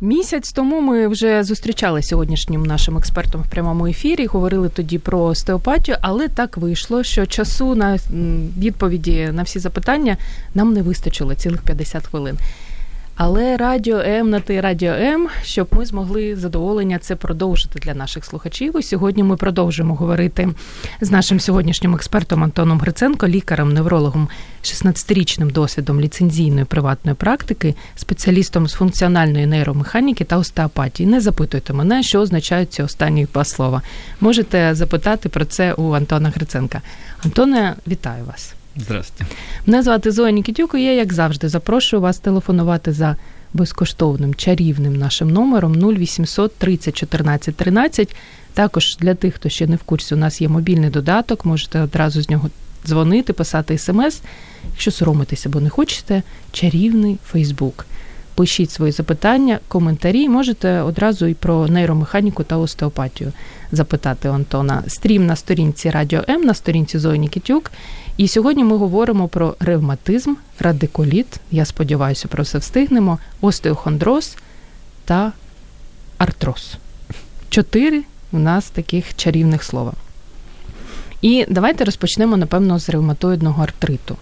Місяць тому ми вже зустрічали сьогоднішнім нашим експертом в прямому ефірі. Говорили тоді про остеопатію, але так вийшло, що часу на відповіді на всі запитання нам не вистачило цілих 50 хвилин. Але радіо М на ти радіо М, щоб ми змогли задоволення це продовжити для наших слухачів. І сьогодні ми продовжимо говорити з нашим сьогоднішнім експертом Антоном Гриценко, лікарем, неврологом, 16-річним досвідом ліцензійної приватної практики, спеціалістом з функціональної нейромеханіки та остеопатії. Не запитуйте мене, що означають ці останні два слова. Можете запитати про це у Антона Гриценка. Антоне, вітаю вас. Здравствуйте. Мене звати Зоя Нікітюк, і я, як завжди, запрошую вас телефонувати за безкоштовним чарівним нашим номером 0800 30 14 13. Також для тих, хто ще не в курсі, у нас є мобільний додаток, можете одразу з нього дзвонити, писати смс. Якщо соромитися, або не хочете, чарівний Фейсбук. Пишіть свої запитання, коментарі. Можете одразу і про нейромеханіку та остеопатію запитати у Антона. Стрім на сторінці Радіо М, на сторінці Зої Нікітюк. І сьогодні ми говоримо про ревматизм, радикуліт. Я сподіваюся, про все встигнемо, остеохондроз та артроз. Чотири у нас таких чарівних слова. І давайте розпочнемо, напевно, з ревматоїдного артриту.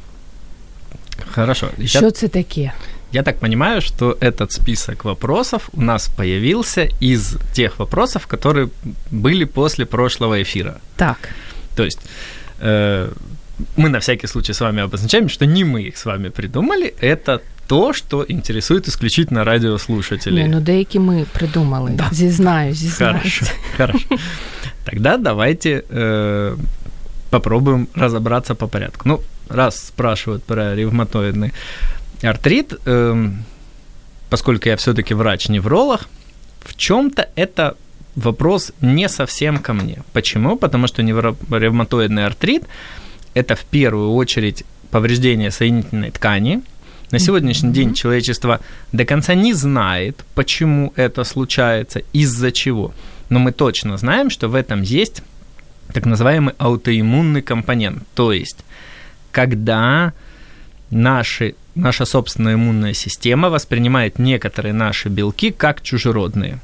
Хорошо. Що я, це таке? Я так понимаю, что этот список вопросов у нас появился из тех вопросов, которые были после прошлого эфира. Так. То есть э, мы на всякий случай с вами обозначаем, что не мы их с вами придумали, это то, что интересует исключительно радиослушателей. Не, ну деякі ми придумали. Да. Зізнаю, зізнаю. Хорошо, хорошо. Тогда давайте э, попробуем разобраться по порядку. Ну, раз спрашивают про ревматоидный артрит, э, поскольку я все-таки врач-невролог, в чем-то это вопрос не совсем ко мне. Почему? Потому что ревматоидный артрит – это в первую очередь повреждение соединительной ткани. На сегодняшний mm-hmm. день человечество до конца не знает, почему это случается, из-за чего. Но мы точно знаем, что в этом есть так называемый аутоиммунный компонент. То есть, когда наши, наша собственная иммунная система воспринимает некоторые наши белки как чужеродные.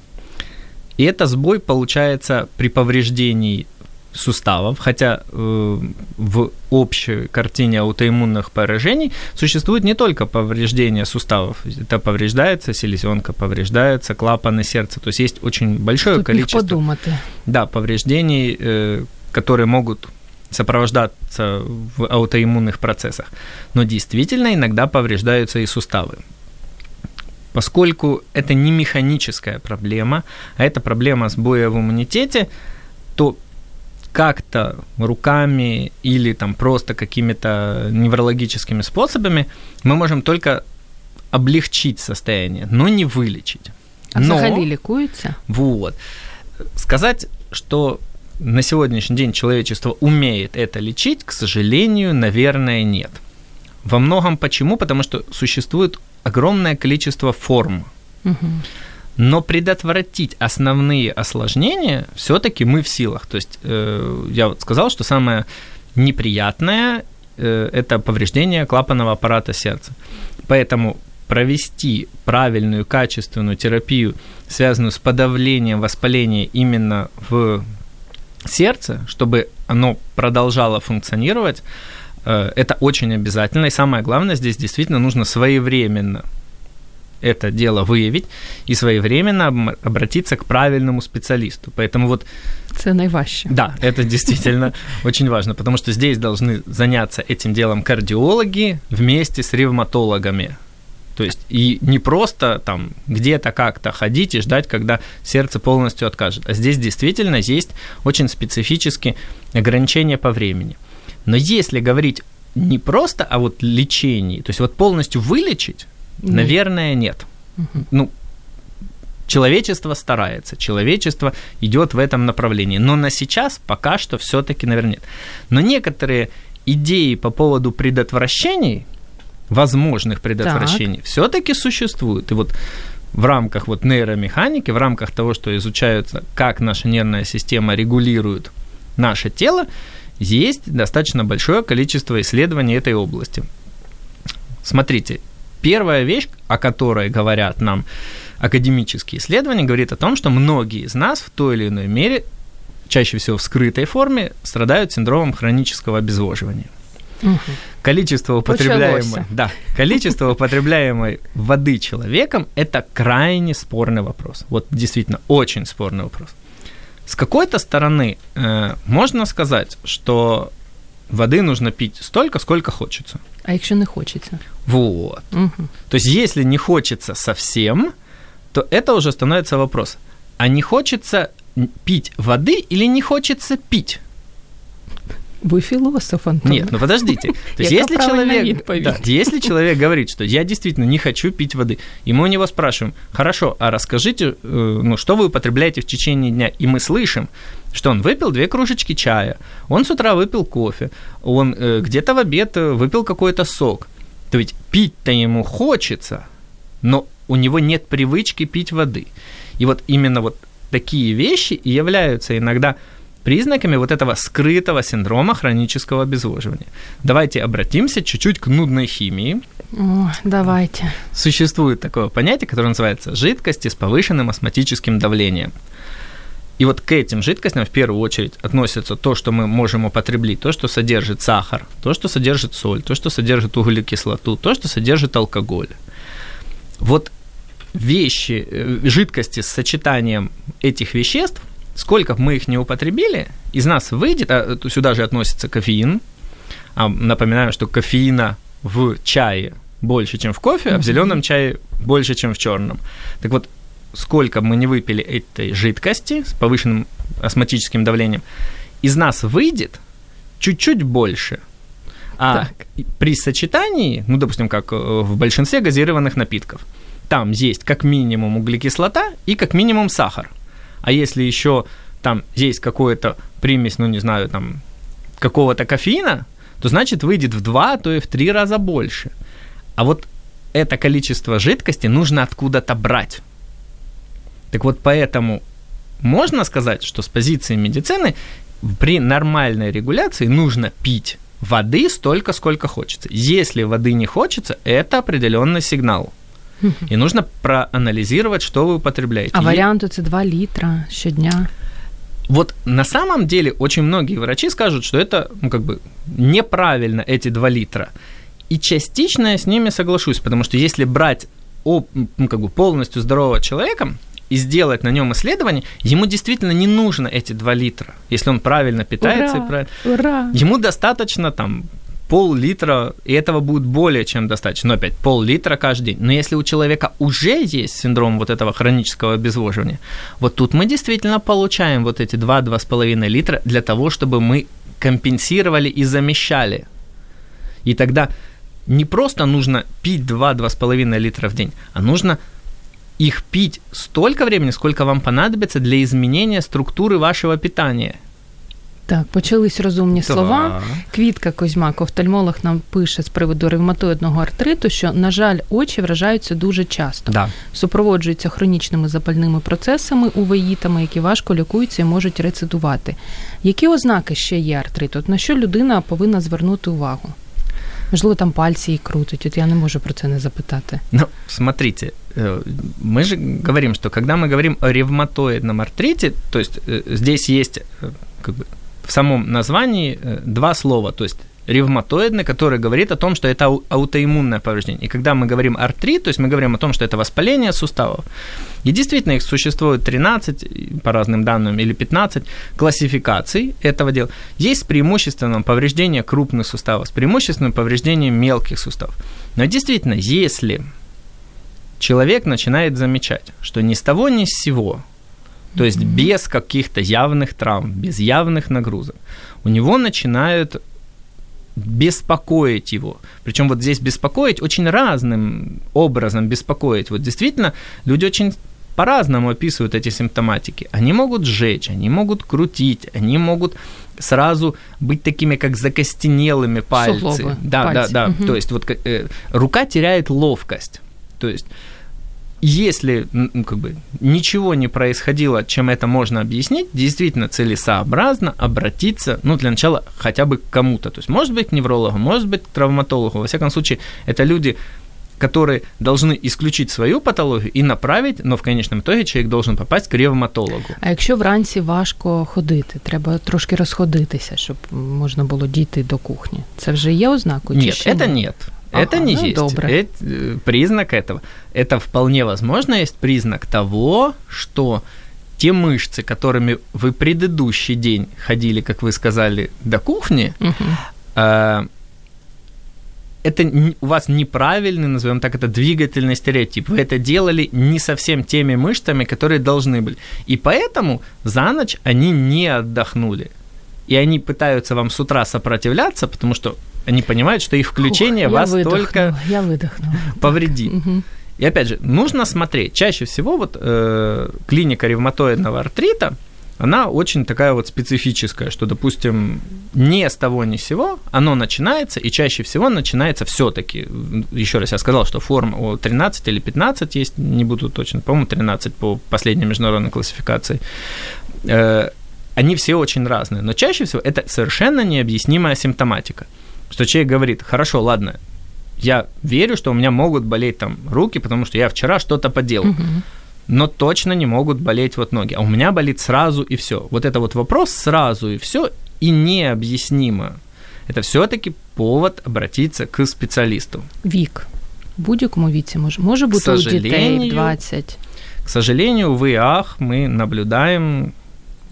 И это сбой получается при повреждении суставов, хотя э, в общей картине аутоиммунных поражений существует не только повреждение суставов, это повреждается селезенка, повреждается клапаны сердца, то есть есть очень большое Тут количество подумать. да, повреждений, э, которые могут сопровождаться в аутоиммунных процессах. Но действительно иногда повреждаются и суставы. Поскольку это не механическая проблема, а это проблема сбоя в иммунитете, то как-то руками или там просто какими-то неврологическими способами мы можем только облегчить состояние, но не вылечить. А но, взагалі лікується? Вот. Сказать, что на сегодняшний день человечество умеет это лечить, к сожалению, наверное, нет. Во многом почему? Потому что существует огромное количество форм. Угу. Но предотвратить основные осложнения все-таки мы в силах. То есть э, я вот сказал, что самое неприятное э, это повреждение клапанного аппарата сердца. Поэтому провести правильную, качественную терапию, связанную с подавлением воспаления именно в сердце, чтобы оно продолжало функционировать, э, это очень обязательно. И самое главное, здесь действительно нужно своевременно это дело выявить и своевременно обратиться к правильному специалисту. Поэтому вот... Это наиважче. Да, это действительно очень важно, потому что здесь должны заняться этим делом кардиологи вместе с ревматологами. То есть и не просто там где-то как-то ходить и ждать, когда сердце полностью откажет. А здесь действительно есть очень специфические ограничения по времени. Но если говорить не просто о вот лечении, то есть вот полностью вылечить, Нет. наверное, нет. Угу. Ну, Человечество старается, человечество идет в этом направлении. Но на сейчас пока что все-таки, наверное, нет. Но некоторые идеи по поводу предотвращений, возможных предотвращений, все-таки существуют. И вот в рамках вот нейромеханики, в рамках того, что изучаются, как наша нервная система регулирует наше тело, есть достаточно большое количество исследований этой области. Смотрите, первая вещь, о которой говорят нам академические исследования, говорит о том, что многие из нас в той или иной мере, чаще всего в скрытой форме, страдают синдромом хронического обезвоживания. Угу. Количество употребляемой, да, количество употребляемой воды человеком – это крайне спорный вопрос. Вот действительно очень спорный вопрос. С какой-то стороны э, можно сказать, что воды нужно пить столько, сколько хочется. А якщо не хочется? Вот. Угу. То есть, если не хочется совсем, то это уже становится вопрос. А не хочется пить воды или не хочется пить? Вы философ, Антон. Нет, ну подождите. То есть, если человек, да, если человек говорит, что я действительно не хочу пить воды, и мы у него спрашиваем, хорошо, а расскажите, э, ну, что вы употребляете в течение дня, и мы слышим, что он выпил две кружечки чая, он с утра выпил кофе, он э, где-то в обед э, выпил какой-то сок, то ведь пить-то ему хочется, но у него нет привычки пить воды. И вот именно вот такие вещи и являются иногда признаками вот этого скрытого синдрома хронического обезвоживания. Давайте обратимся чуть-чуть к нудной химии. О, давайте. Существует такое понятие, которое называется жидкости с повышенным астматическим давлением. И вот к этим жидкостям в первую очередь относится то, что мы можем употреблять, то, что содержит сахар, то, что содержит соль, то, что содержит углекислоту, то, что содержит алкоголь. Вот вещи, э, жидкости с сочетанием этих веществ сколько бы мы их не употребили, из нас выйдет, а сюда же относится кофеин. А напоминаю, что кофеина в чае больше, чем в кофе, а в зеленом чае больше, чем в черном. Так вот, сколько мы не выпили этой жидкости с повышенным астматическим давлением, из нас выйдет чуть-чуть больше. А так. при сочетании, ну, допустим, как э, в большинстве газированных напитков, там есть как минимум углекислота и как минимум сахар – а если еще там есть какое-то примесь, ну не знаю, там какого-то кофеина, то значит выйдет в два, то и в три раза больше. А вот это количество жидкости нужно откуда-то брать. Так вот, поэтому можно сказать, что с позиции медицины при нормальной регуляции нужно пить воды столько, сколько хочется. Если воды не хочется, это определенный сигнал. И нужно проанализировать, что вы употребляете. А вариант это 2 литра щодня. Вот на самом деле очень многие врачи скажут, что это ну, как бы неправильно эти 2 литра. И частично я с ними соглашусь, потому что если брать ну, как бы полностью здорового человека и сделать на нем исследование, ему действительно не нужно эти 2 литра, если он правильно питается. Ура! И правильно... Ура! Ему достаточно там пол-литра, и этого будет более чем достаточно. Но опять, пол-литра каждый день. Но если у человека уже есть синдром вот этого хронического обезвоживания, вот тут мы действительно получаем вот эти 2-2,5 литра для того, чтобы мы компенсировали и замещали. И тогда не просто нужно пить 2-2,5 литра в день, а нужно их пить столько времени, сколько вам понадобится для изменения структуры вашего питания – так, почались розумні так. слова. Квітка Козьмак, офтальмолог, нам пише з приводу ревматоїдного артриту, що, на жаль, очі вражаються дуже часто, да. супроводжуються хронічними запальними процесами, увеїтами, які важко лікуються і можуть рецидувати. Які ознаки ще є артриту? На що людина повинна звернути увагу? Можливо, там пальці її крутить. От я не можу про це не запитати. Ну, смотрите, э, мы же говорим, что когда мы говорим о ревматоидном артрите, то есть э, здесь есть э, как бы в самом названии э, два слова, то есть ревматоидный, который говорит о том, что это аутоиммунное повреждение. И когда мы говорим артрит, то есть мы говорим о том, что это воспаление суставов. И действительно их существует 13, по разным данным, или 15 классификаций этого дела. Есть с преимущественным повреждение крупных суставов, с преимущественным повреждением мелких суставов. Но действительно, если человек начинает замечать, что ни с того, ни с сего то есть без каких-то явных травм, без явных нагрузок, у него начинают беспокоить его. Причем вот здесь беспокоить очень разным образом беспокоить. Вот действительно, люди очень по-разному описывают эти симптоматики. Они могут сжечь, они могут крутить, они могут сразу быть такими, как закостенелыми пальцы. Суглобы, да, пальцы. да, да. Мгм. То есть вот э, рука теряет ловкость. То есть если м, ну, как бы ничего не происходило, чем это можно объяснить, действительно целесообразно обратиться, ну, для начала хотя бы к кому-то. То есть, может быть, к неврологу, может быть, к травматологу. Во всяком случае, это люди, которые должны исключить свою патологию и направить, но в конечном итоге человек должен попасть к ревматологу. А якщо вранці важко ходити, треба трошки розходитися, щоб можна було дійти до кухні. Це вже є ознакою? чи Нет, ще это ні? нет. Ага, это не ну, есть. Это, э, признак этого. Это вполне возможно есть признак того, что те мышцы, которыми вы предыдущий день ходили, как вы сказали, до кухни, Мгм. э, это у вас неправильный, назовем так, это двигательный стереотип. Вы это делали не совсем теми мышцами, которые должны были. И поэтому за ночь они не отдохнули. И они пытаются вам с утра сопротивляться, потому что они понимают, что их включение Фух, вас видохнула, только Я повредит. Мгм. И опять же, нужно смотреть. Чаще всего вот э, клиника ревматоидного артрита, она очень такая вот специфическая, что, допустим, не с того ни с сего оно начинается, и чаще всего начинается все-таки, еще раз я сказал, что форм о, 13 или 15 есть, не буду точно, по-моему, 13 по последней международной классификации. Э, они все очень разные, но чаще всего это совершенно необъяснимая симптоматика, что человек говорит, хорошо, ладно, я верю, что у меня могут болеть там руки, потому что я вчера что-то поделал, Мгм. но точно не могут болеть вот ноги, а у меня болит сразу и все. Вот это вот вопрос сразу и все и необъяснимо. Это все-таки повод обратиться к специалисту. Вік. В будь-якому віці може. Може бути у дітей сожалению, 20. К сожалению, в ИАХ мы наблюдаем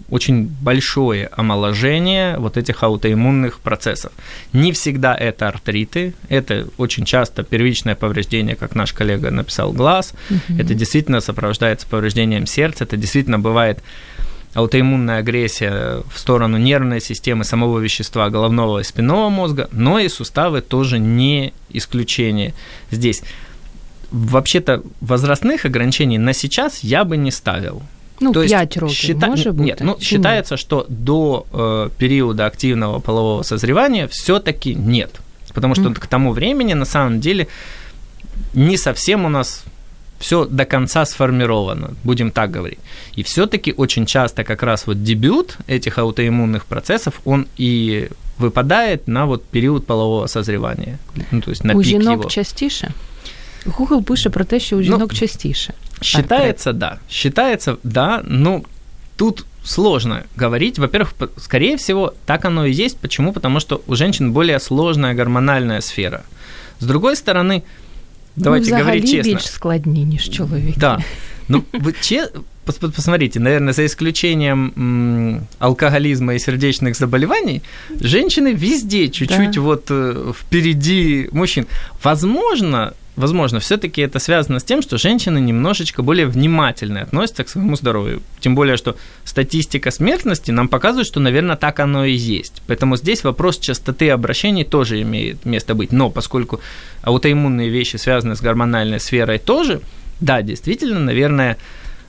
очень большое омоложение вот этих аутоиммунных процессов. Не всегда это артриты, это очень часто первичное повреждение, как наш коллега написал, глаз. Это действительно сопровождается повреждением сердца, это действительно бывает аутоиммунная агрессия в сторону нервной системы, самого вещества головного и спинного мозга, но и суставы тоже не исключение здесь. Вообще-то возрастных ограничений на сейчас я бы не ставил. Ну, То есть 5 років счита- може бути? Нет, ну, чи ні? считается, что до э, периода активного полового созревания все-таки нет. Потому что Мгм. к тому времени, на самом деле, не совсем у нас все до конца сформировано, будем так говорить. И все-таки очень часто как раз вот дебют этих аутоиммунных процессов, он и выпадает на вот период полового созревания. Ну, то есть на у пик жінок его. частіше? Google пише про те, що у Ну, жінок частіше. Считается, да. Считается, да. Ну, тут сложно говорить. Во-первых, по- скорее всего, так оно и есть. Почему? Потому что у женщин более сложная гормональная сфера. С другой стороны, давайте Ми взагалі говорить честно. більш складні, ніж чоловіки. Да. Ну, вы че... пос- пос- Посмотрите, наверное, за исключением м, алкоголизма и сердечных заболеваний, женщины везде чуть-чуть Да. вот э, впереди мужчин. Возможно, возможно, все-таки это связано с тем, что женщины немножечко более внимательно относятся к своему здоровью. Тем более, что статистика смертности нам показывает, что, наверное, так оно и есть. Поэтому здесь вопрос частоты обращений тоже имеет место быть. Но поскольку аутоиммунные вещи связаны с гормональной сферой тоже, да, действительно, наверное,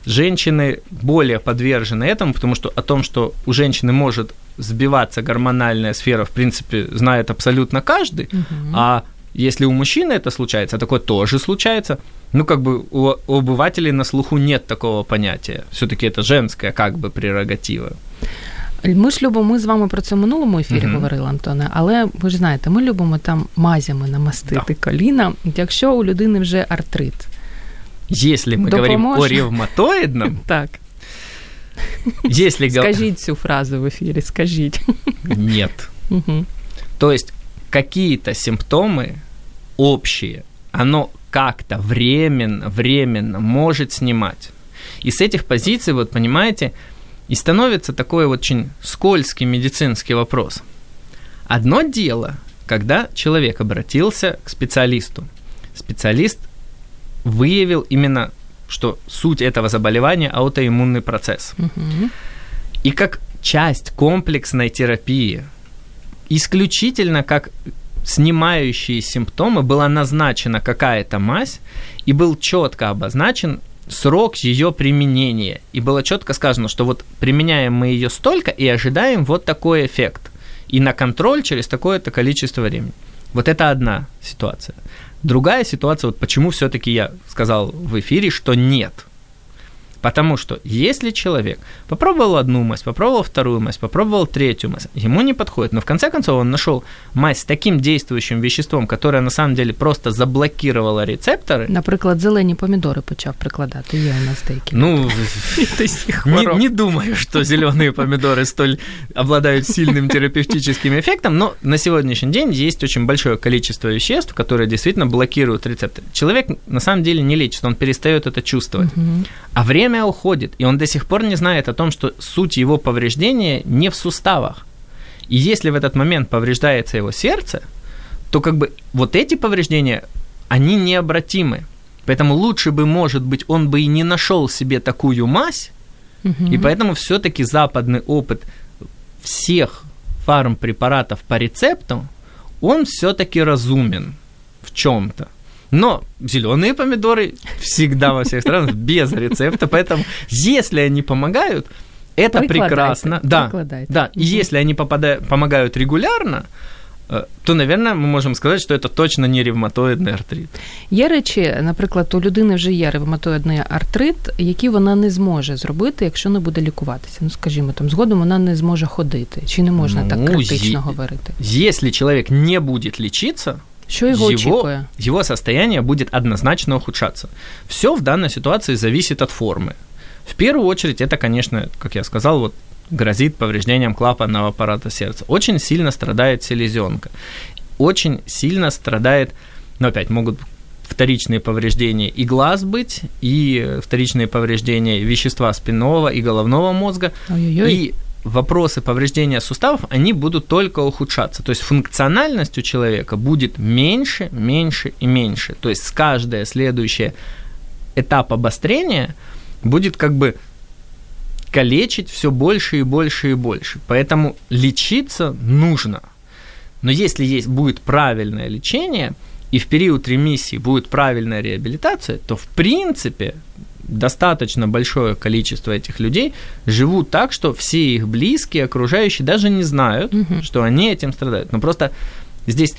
женщины более подвержены этому, потому что о том, что у женщины может сбиваться гормональная сфера, в принципе, знает абсолютно каждый, Мгм. а если у мужчины это случается, а такое тоже случается, ну, как бы у, у обывателей на слуху нет такого понятия. Все-таки это женская как бы прерогатива. Ми ж любимо, ми з вами про це в минулому ефірі Мгм. говорили, Антоне, але ви ж знаєте, ми любимо там мазями намастити коліна. Якщо у людини вже артрит, Если мы говорим о Допоможе? ревматоидном, так, если гов- скажіть цю фразу в ефірі, скажіть. нет, Мгм. То есть какие-то симптомы общие, оно как-то временно, временно может снимать. И с этих позиций, вот понимаете, и становится такой очень скользкий медицинский вопрос. Одно дело, когда человек обратился к специалисту. Специалист выявил именно, что суть этого заболевания – аутоиммунный процесс. Мгм. И как часть комплексной терапии, исключительно как снимающие симптомы, была назначена какая-то мазь, и был четко обозначен срок ее применения. И было четко сказано, что вот применяем мы ее столько и ожидаем вот такой эффект. И на контроль через такое-то количество времени. Вот это одна ситуация. Другая ситуация, вот почему все-таки я сказал в эфире, что нет – Потому что если человек попробовал одну мазь, попробовал вторую мазь, попробовал третью мазь, ему не подходит, но в конце концов он нашел мазь с таким действующим веществом, которое на самом деле просто заблокировало рецепторы. Наприклад, зелені помідори почав прикладати. Є у нас деякі. Ну, не, не думаю, что зеленые помидоры столь обладают сильным терапевтическим эффектом, но на сегодняшний день есть очень большое количество веществ, которые действительно блокируют рецепторы. Человек на самом деле не лечит, он перестает это чувствовать. Угу. А время время уходит, и он до сих пор не знает о том, что суть его повреждения не в суставах. И если в этот момент повреждается его сердце, то как бы вот эти повреждения, они необратимы. Поэтому лучше бы, может быть, он бы и не нашел себе такую мазь, угу. и поэтому все-таки западный опыт всех фармпрепаратов по рецепту, он все-таки разумен в чем-то. Но зеленые помидоры всегда во всех странах без рецепта, поэтому если они помогают, это прекрасно. Да, да. И если они попадают, помогают регулярно, э, то, наверное, ми можемо сказати, що це точно не ревматоїдний артрит. Є речі, наприклад, у людини вже є ревматоїдний артрит, які вона не зможе зробити, якщо не буде лікуватися. Ну, скажімо, там згодом вона не зможе ходити. Чи не можна ну, так критично е- говорити? Якщо чоловік не буде лічитися, Що его, его очікує? Его состояние будет однозначно ухудшаться. Все в данной ситуации зависит от формы. В первую очередь это, конечно, как я сказал, вот грозит повреждением клапанного аппарата сердца. Очень сильно страдает селезенка. Очень сильно страдает, ну опять могут вторичные повреждения и глаз быть, и вторичные повреждения вещества спинного и головного мозга, Ой-ой-ой. и вопросы повреждения суставов, они будут только ухудшаться. То есть функциональность у человека будет меньше, меньше и меньше. То есть с каждое следующее этап обострения будет как бы калечить все больше и больше и больше. Поэтому лечиться нужно. Но если есть, будет правильное лечение, и в период ремиссии будет правильная реабилитация, то в принципе достаточно большое количество этих людей живут так, что все их близкие, окружающие даже не знают, угу. что они этим страдают. Но просто здесь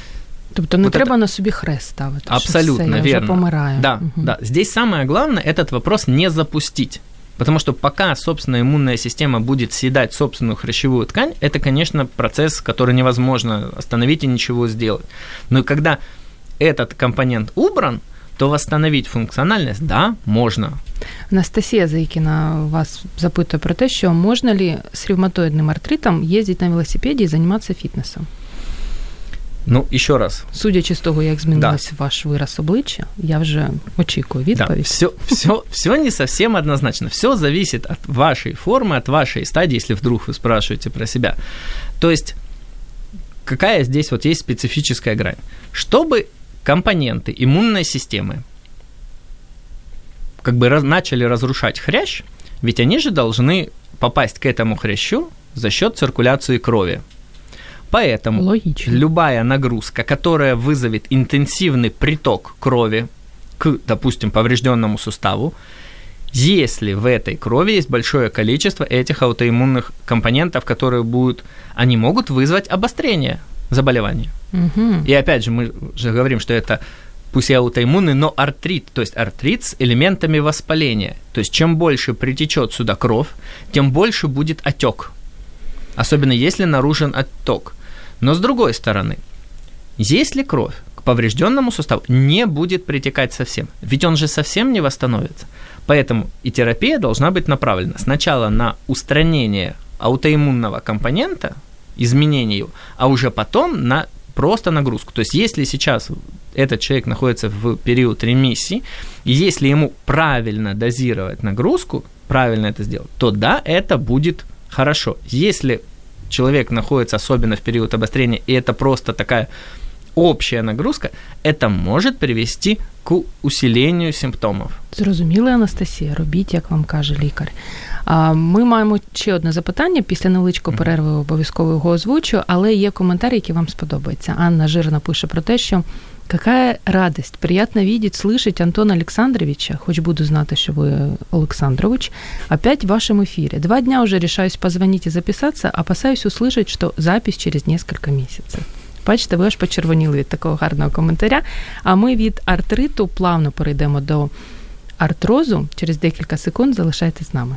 Тобто не вот треба это... на собі хрест ставити. Абсолютно все, я верно. Вже помираю. Да, угу. да. Здесь самое главное этот вопрос не запустить. Потому что пока собственная иммунная система будет съедать собственную хрящевую ткань, это, конечно, процесс, который невозможно остановить и ничего сделать. Но когда этот компонент убран, то восстановить функціональність, да, можна. Анастасія Зайкіна вас запитує про те, що можна ли з ревматоїдним артритом їздити на велосипеді і займатися фітнесом? Ну, еще раз. Судячи з того, як змінився да. ваш вираз обличчя, я вже очікую відповідь. Да, все, все, все не совсем однозначно. Все зависит от вашей формы, от вашей стадии, если вдруг вы спрашиваете про себя. То есть, какая здесь вот есть специфическая грань? Чтобы компоненты иммунной системы как бы раз, начали разрушать хрящ, ведь они же должны попасть к этому хрящу за счет циркуляции крови. Поэтому Логично. любая нагрузка, которая вызовет интенсивный приток крови к, допустим, поврежденному суставу, если в этой крови есть большое количество этих аутоиммунных компонентов, которые будут, они могут вызвать обострение заболевания. Угу. И опять же, мы же говорим, что это пусть и аутоиммунный, но артрит, то есть артрит с элементами воспаления. То есть чем больше притечет сюда кровь, тем больше будет отек. Особенно если наружен отток. Но с другой стороны, если кровь к поврежденному суставу не будет притекать совсем, ведь он же совсем не восстановится. Поэтому и терапия должна быть направлена сначала на устранение аутоиммунного компонента, изменение его, а уже потом на просто нагрузку. То есть если сейчас этот человек находится в период ремиссии, и если ему правильно дозировать нагрузку, правильно это сделать, то да, это будет хорошо. Если человек находится особенно в период обострения, и это просто такая общая нагрузка, это может привести к усилению симптомов. Зрозуміли, Анастасія, робіть, як вам каже лікар. Ми маємо ще одне запитання. Після невеличкої перерви обов'язково його озвучу, але є коментар, який вам сподобається. Анна Жирна пише про те, що Какая радость, приятно видеть, слышать Антона Александровича, хоть буду знать, что вы Александрович, опять в вашем эфире. Два дня уже решаюсь позвонить и записаться, опасаюсь услышать, что запись через несколько месяцев. Бачите, ви аж почервоніли від такого гарного коментаря. А ми від артриту плавно перейдемо до артрозу. Через декілька секунд залишайтесь з нами.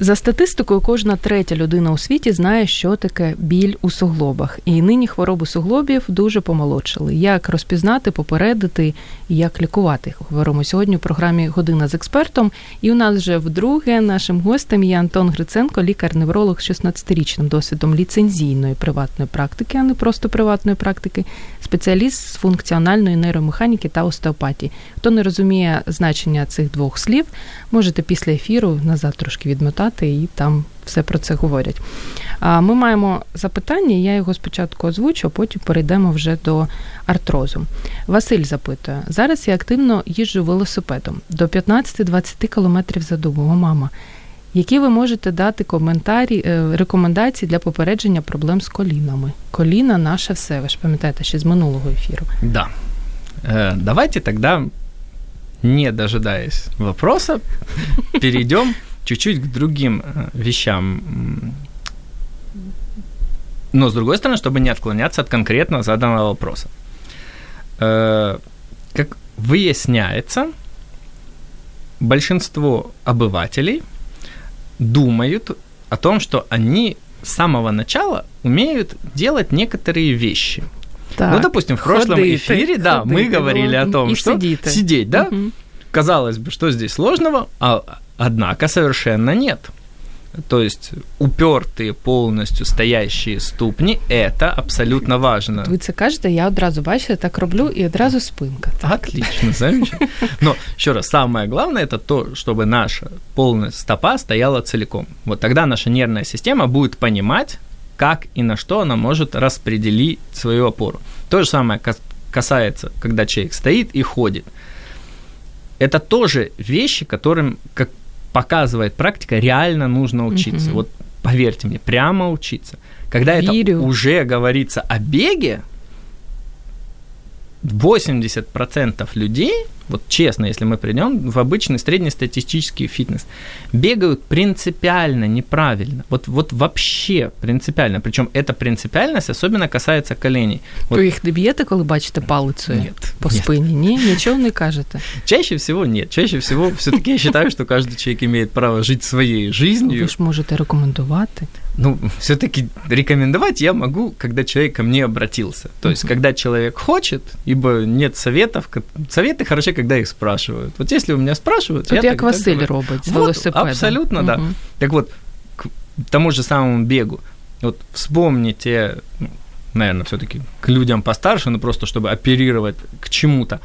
За статистикою, кожна третя людина у світі знає, що таке біль у суглобах. І нині хвороби суглобів дуже помолодшили. Як розпізнати, попередити і як лікувати? Говоримо сьогодні у програмі Година з експертом. І у нас вже вдруге нашим гостем є Антон Гриценко, лікар-невролог з 16-річним досвідом ліцензійної приватної практики, а не просто приватної практики, спеціаліст з функціональної нейромеханіки та остеопатії. Хто не розуміє значення цих двох слів, можете після ефіру назад трошки відмотати і там все про це говорять. Ми маємо запитання, я його спочатку озвучу, а потім перейдемо вже до артрозу. Василь запитує: зараз я активно їжджу велосипедом до 15-20 км за добу. О, мама. Які ви можете дати коментарі, е, рекомендації для попередження проблем з колінами? Коліна наше все. Ви ж пам'ятаєте ще з минулого ефіру. Да. Э, давайте тогда, не дожидаясь вопроса, перейдем чуть-чуть к другим э, вещам. Но с другой стороны, чтобы не отклоняться от конкретно заданного вопроса. Э, как выясняется, большинство обывателей думают о том, что они с самого начала умеют делать некоторые вещи. Так, ну, допустим, в прошлом ходити, эфире, да, мы ходити, говорили о том, і что сидіти. сидеть, да, Мгм. казалось бы, что здесь сложного, а однако совершенно нет. То есть упертые полностью стоящие ступни – это абсолютно важно. Ви це кажете, я одразу бачите, так роблю, і одразу спинка. Отлично, замечательно. Но еще раз, самое главное это то, чтобы наша полная стопа стояла целиком. Вот тогда наша нервная система будет понимать, как и на что она может распределить свою опору. То же самое кас- касается, когда человек стоит и ходит. Это тоже вещи, которым, как показывает практика, реально нужно учиться. Мгм. Вот поверьте мне, прямо учиться. Когда это Верю. уже говорится о беге, 80% людей, вот честно, если мы придем в обычный среднестатистический фитнес, бегают принципиально неправильно. Вот, вот вообще принципиально. Причем эта принципиальность особенно касается коленей. Вот Ви їх не б'єте, коли бачите палицею Нет, по нет. спині? Ні, нічого не кажете. чаще всего нет. Чаще всего все-таки я считаю, что каждый человек имеет право жить своей жизнью. Ви ж можете рекомендувати. Ну, все-таки рекомендовать я могу, когда человек ко мне обратился. То есть, когда человек хочет, ибо нет советов. ко- Советы хороши, когда их спрашивают. Вот если у меня спрашивают, От я як тогда Василь говорю. робить Вот, велосипедом. абсолютно, да. Мгм. Так вот, к тому же самому бегу. Вот вспомните, ну, наверное, все-таки к людям постарше, ну просто чтобы оперировать к чему-то,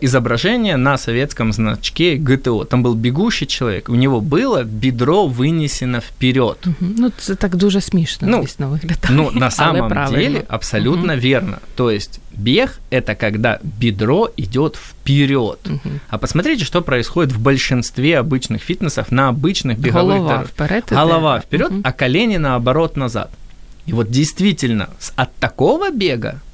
изображение на советском значке ГТО. Там был бегущий человек, у него было бедро вынесено вперед. Мгм. Ну, це так дуже смішно, Ну, звісно, виглядає. Ну, на Але самом правильно. деле абсолютно верно. То есть бег – это когда бедро идет вперед. Мгм. А посмотрите, что происходит в большинстве обычных фитнесов на обычных беговых Голова дорожках. вперед. іде. Голова вперед, Мгм. а колени наоборот назад. И вот действительно, с- от такого бега в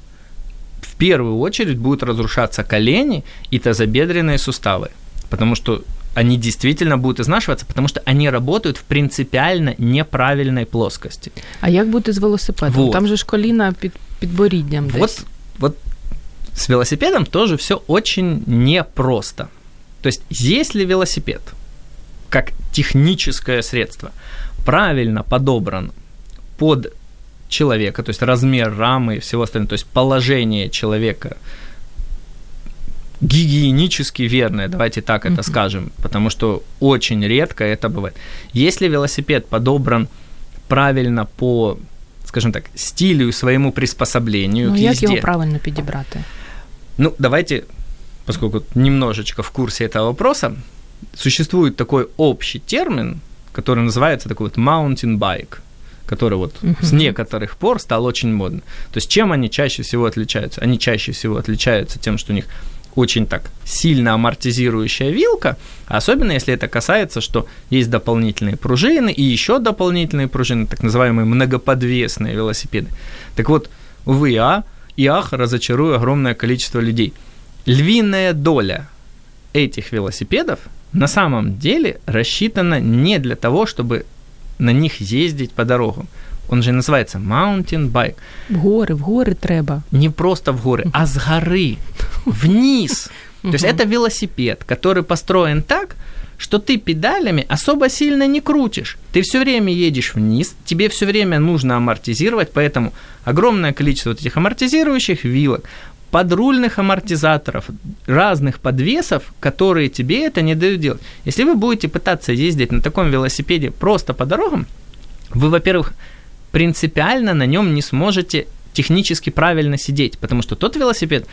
первую очередь будут разрушаться колени и тазобедренные суставы, потому что они действительно будут изнашиваться, потому что они работают в принципиально неправильной плоскости. А як бути з велосипедом? Вот. Там же ж коліна під підборіддям десь. Вот, вот с велосипедом тоже все очень непросто. То есть, если велосипед, как техническое средство, правильно подобран под человека, то есть размер рамы и всего остального, то есть положение человека гигиенически верное, давайте так это скажем, потому что очень редко это бывает. Если велосипед подобран правильно по, скажем так, стилю и своему приспособлению ну, к як езде, його правильно підібрати? ну, давайте, поскольку немножечко в курсе этого вопроса, существует такой общий термин, который называется такой вот mountain bike. Который вот с некоторых пор стал очень модным. То есть чем они чаще всего отличаются? Они чаще всего отличаются тем, что у них очень так сильно амортизирующая вилка, особенно если это касается, что есть дополнительные пружины и еще дополнительные пружины, так называемые многоподвесные велосипеды. Так вот, увы, а и ах, разочарую огромное количество людей. Львиная доля этих велосипедов на самом деле рассчитана не для того, чтобы на них ездить по дорогам. Он же называется mountain bike. В горы, в горы треба. Не просто в горы, а с горы, вниз. То есть это велосипед, который построен так, что ты педалями особо сильно не крутишь. Ты все время едешь вниз, тебе все время нужно амортизировать, поэтому огромное количество вот этих амортизирующих вилок, подрульных амортизаторов, разных подвесов, которые тебе это не дают делать. Если вы будете пытаться ездить на таком велосипеде просто по дорогам, вы, во-первых, принципиально на нем не сможете технически правильно сидеть, потому что тот велосипед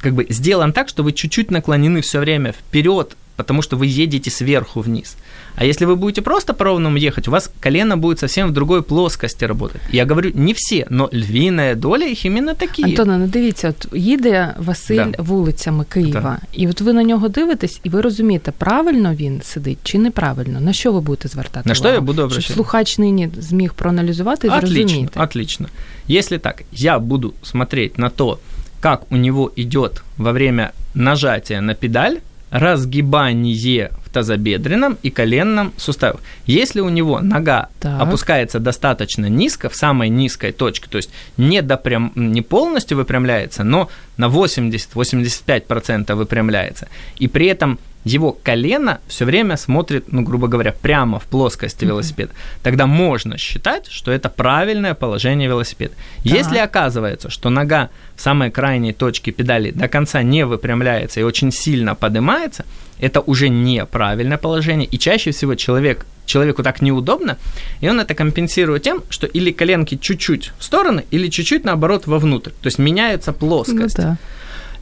как бы сделан так, что вы чуть-чуть наклонены все время вперед потому что вы едете сверху вниз. А если вы будете просто по ровному ехать, у вас колено будет совсем в другой плоскости работать. Я говорю, не все, но львиная доля їх іменно такі. Антоне, ну дивіться, от їде Василь да. вулицями Києва, да. і от ви на нього дивитесь, і ви розумієте, правильно він сидить чи неправильно. На що ви будете звертати? На що я буду обращати? Щоб слухач нині зміг проаналізувати і отлично, зрозуміти. Отлично. Если так, я буду смотреть на то, как у него идет во время нажатия на педаль, разгибание в тазобедренном и коленном суставах. Если у него нога так. опускается достаточно низко, в самой низкой точке, то есть не, допрям, не полностью выпрямляется, но на 80-85% выпрямляется, и при этом его колено все время смотрит, ну, грубо говоря, прямо в плоскости велосипеда, тогда можно считать, что это правильное положение велосипеда. Да. Если оказывается, что нога в самой крайней точке педали до конца не выпрямляется и очень сильно поднимается, это уже неправильное положение, и чаще всего человек, человеку так неудобно, и он это компенсирует тем, что или коленки чуть-чуть в стороны, или чуть-чуть наоборот вовнутрь, то есть меняется плоскость. Ну, да.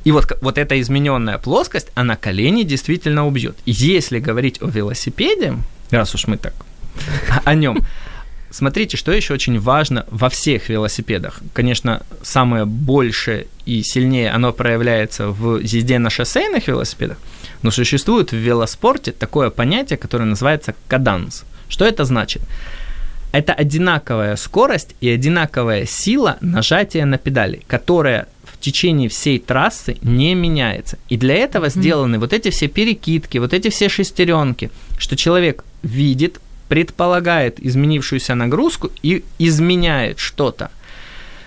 И вот, вот эта измененная плоскость, она колени действительно убьет. Если говорить о велосипеде, раз уж мы так о нем, смотрите, что еще очень важно во всех велосипедах. Конечно, самое большее и сильнее оно проявляется в езде на шоссейных велосипедах, но существует в велоспорте такое понятие, которое называется каданс. Что это значит? Это одинаковая скорость и одинаковая сила нажатия на педали, которая течение всей трассы не меняется. И для этого сделаны mm-hmm. вот эти все перекидки, вот эти все шестеренки, что человек видит, предполагает изменившуюся нагрузку и изменяет что-то.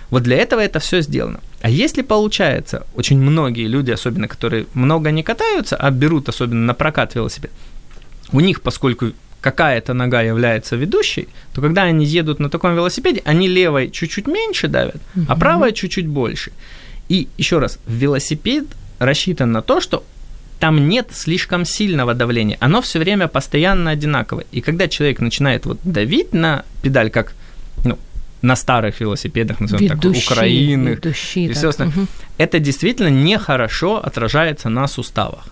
Вот для этого это все сделано. А если получается, очень многие люди, особенно которые много не катаются, а берут особенно на прокат велосипед, у них, поскольку какая-то нога является ведущей, то когда они едут на таком велосипеде, они левой чуть-чуть меньше давят, mm-hmm. а правой чуть-чуть больше. И еще раз, велосипед рассчитан на то, что там нет слишком сильного давления, оно все время постоянно одинаковое. И когда человек начинает вот давить на педаль, как ну, на старых велосипедах, назовем ведущий, так, украинных ведущий, и все остальное, угу. это действительно нехорошо отражается на суставах.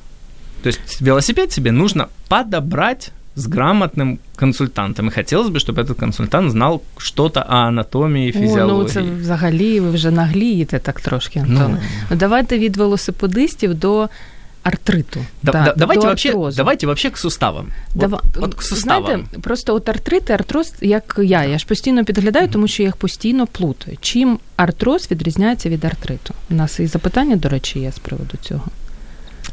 То есть велосипед себе нужно подобрать с грамотным консультантом. И хотелось бы, чтобы этот консультант знал что-то о анатомії, фізіології. О, ну це взагалі ви вже наглієте так трошки, Антон. Ну. Давайте від велосипедистів до артриту. Да, да, давайте, до вообще, давайте вообще к суставам. Дава... От, от к суставам. Знаєте, просто от артрит і артроз, як я, я ж постійно підглядаю, тому що я їх постійно плутаю. Чим артроз відрізняється від артриту? У нас і запитання, до речі, є з приводу цього.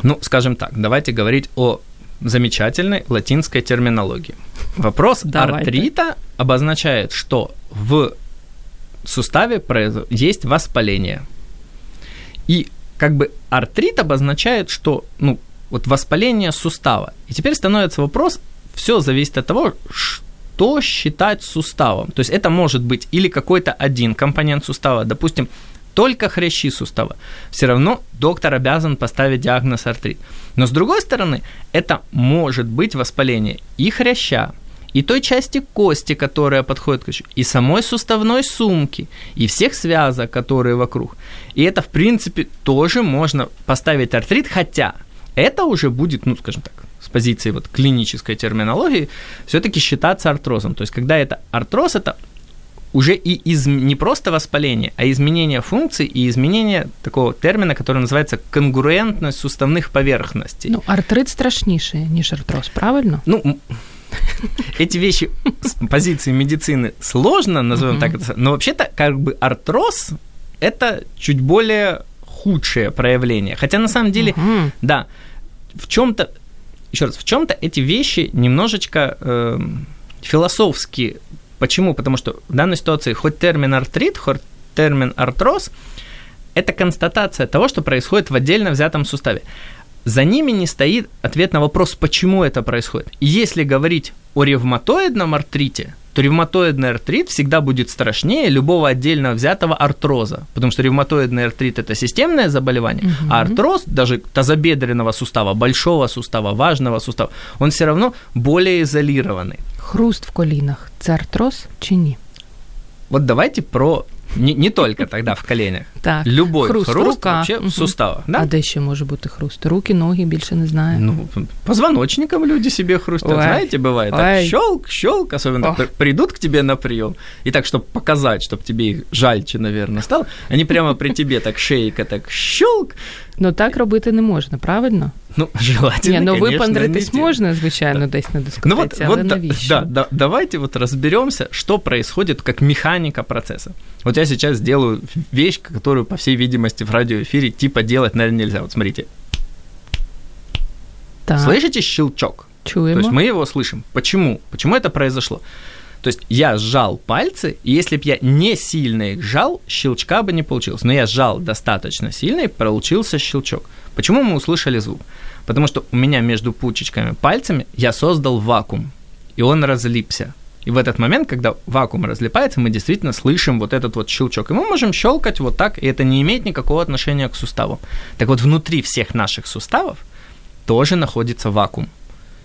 Ну, скажем так, давайте говорить о замечательной латинской терминологии. Вопрос артрита обозначает, что в суставе есть воспаление. И как бы артрит обозначает, что ну, вот воспаление сустава. И теперь становится вопрос, все зависит от того, что считать суставом. То есть это может быть или какой-то один компонент сустава, допустим, только хрящи сустава, все равно доктор обязан поставить диагноз артрит. Но с другой стороны, это может быть воспаление и хряща, и той части кости, которая подходит к хрящу, и самой суставной сумки, и всех связок, которые вокруг. И это, в принципе, тоже можно поставить артрит, хотя это уже будет, ну, скажем так, с позиции вот клинической терминологии, все-таки считаться артрозом. То есть, когда это артроз, это уже и из, не просто воспаление, а изменение функций и изменение такого термина, который называется конгруентность суставных поверхностей. Ну, артрит страшніше, ніж артроз, правильно? Ну, эти вещи с позиции медицины сложно, назовем так это, но вообще-то как бы артроз – это чуть более худшее проявление. Хотя на самом деле, да, в чем-то, еще раз, в чем-то эти вещи немножечко э, философски. Почему? Потому что в данной ситуации хоть термин артрит, хоть термин артроз – это констатация того, что происходит в отдельно взятом суставе. За ними не стоит ответ на вопрос, почему это происходит. И если говорить о ревматоидном артрите, то ревматоидный артрит всегда будет страшнее любого отдельно взятого артроза, потому что ревматоидный артрит – это системное заболевание, а артроз, даже тазобедренного сустава, большого сустава, важного сустава, он все равно более изолированный. Хруст в колінах це артроз чи ні? Вот давайте про не, не только тогда в коленях. Так. Любой хруст, Хруст, рука. вообще Мгм. в суставах. Да? А де ще може бути хруст? Руки, ноги більше не знаю. Ну, позвоночником люди себе хрустят. Ой. Знаете, бывает так Ой. щелк, щелк, особенно Ох. при- придут к тебе на прием, и так, чтобы показать, чтобы тебе их жальче, наверное, стало, они прямо при тебе так шейка так щелк, Ну так робити не можна, правильно? ну, желательно, Ні, ну конечно, випандритись не можна, звичайно, десь на дискотеці, Ну вот, але вот да, навіщо? да, да, давайте вот разберемся, что происходит как механика процесса. Вот я сейчас сделаю вещь, которую, по всей видимости, в радиоэфире типа делать, наверное, нельзя. Вот смотрите, Так, слышите щелчок? То чуємо. есть мы его слышим. Почему? Почему это произошло? То есть я сжал пальцы, и если бы я не сильно их сжал, щелчка бы не получилось. Но я сжал достаточно сильно, и получился щелчок. Почему мы услышали звук? Потому что у меня между пучечками пальцами я создал вакуум, и он разлипся. И в этот момент, когда вакуум разлипается, мы действительно слышим вот этот вот щелчок. И мы можем щелкать вот так, и это не имеет никакого отношения к суставу. Так вот, внутри всех наших суставов тоже находится вакуум.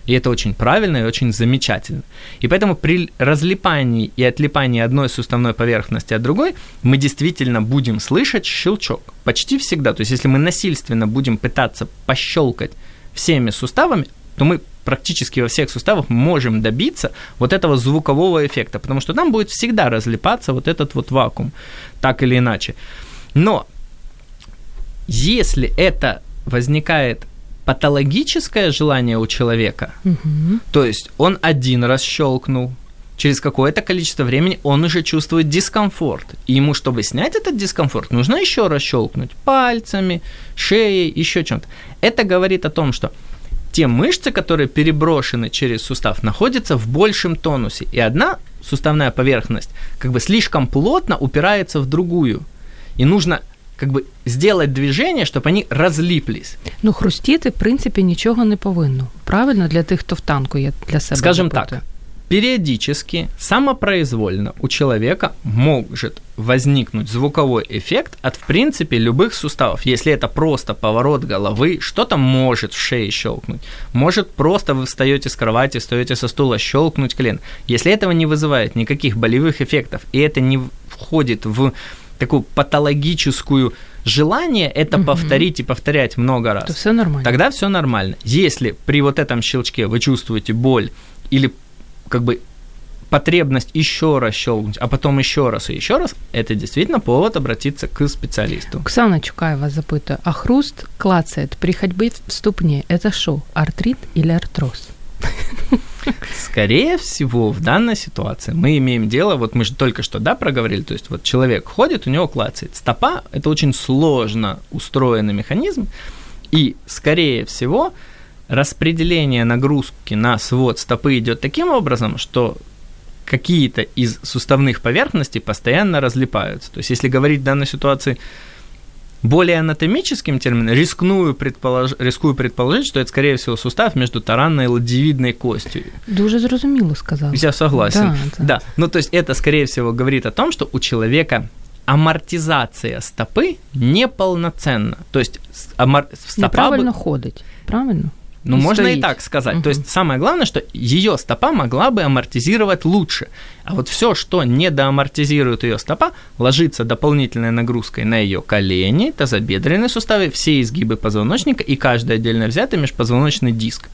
И это очень правильно и очень замечательно. И поэтому при разлипании и отлипании одной суставной поверхности от другой мы действительно будем слышать щелчок. Почти всегда. То есть если мы насильственно будем пытаться пощелкать всеми суставами, то мы практически во всех суставах можем добиться вот этого звукового эффекта, потому что там будет всегда разлипаться вот этот вот вакуум, так или иначе. Но если это возникает патологическое желание у человека, Мгм. то есть он один раз щелкнул, через какое-то количество времени он уже чувствует дискомфорт. И ему, чтобы снять этот дискомфорт, нужно еще раз щелкнуть пальцами, шеей, еще чем-то. Это говорит о том, что те мышцы, которые переброшены через сустав, находятся в большем тонусе. И одна суставная поверхность как бы слишком плотно упирается в другую. И нужно как бы сделать движение, чтобы они разлиплись. Ну, хрустіти, в принципі, нічого не повинно. Правильно для тих, хто в танку є для себе. Скажем запитує. так, периодически, самопроизвольно у человека может возникнуть звуковой эффект от, в принципе, любых суставов. Если это просто поворот головы, что-то может в шее щелкнуть. Может просто вы встаете с кровати, встаете со стула, щелкнуть колен. Если этого не вызывает никаких болевых эффектов, и это не входит в такую патологическую желание это Мгм. повторить и повторять много раз, То все нормально. тогда все нормально. Если при вот этом щелчке вы чувствуете боль или как бы потребность еще раз щелкнуть, а потом еще раз и еще раз, это действительно повод обратиться к специалисту. Оксана Чукаєва запитує, а хруст клацает при ходьбе в ступне. Это что, артрит или артроз? Скорее всего, в данной ситуации мы имеем дело, вот мы же только что, да, проговорили, то есть вот человек ходит, у него клацает. Стопа – это очень сложно устроенный механизм, и, скорее всего, распределение нагрузки на свод стопы идет таким образом, что какие-то из суставных поверхностей постоянно разлипаются. То есть, если говорить в данной ситуации более анатомическим термином, рискную предполож... рискую предположить, что это, скорее всего, сустав между таранной и ладьевидной костью. Дуже зрозуміло сказав. Я согласен. Да, да. да. Ну, то есть это, скорее всего, говорит о том, что у человека амортизация стопы неполноценна. То есть амор... стопа... бы- Неправильно ходить. Правильно? Ну, И можно и стоит. так сказать. Мгм. То есть самое главное, что ее стопа могла бы амортизировать лучше. А вот все, что не доамортизирует ее стопа, ложится дополнительной нагрузкой на ее колени, тазобедренные суставы, все изгибы позвоночника и каждый отдельно взятый межпозвоночный диск.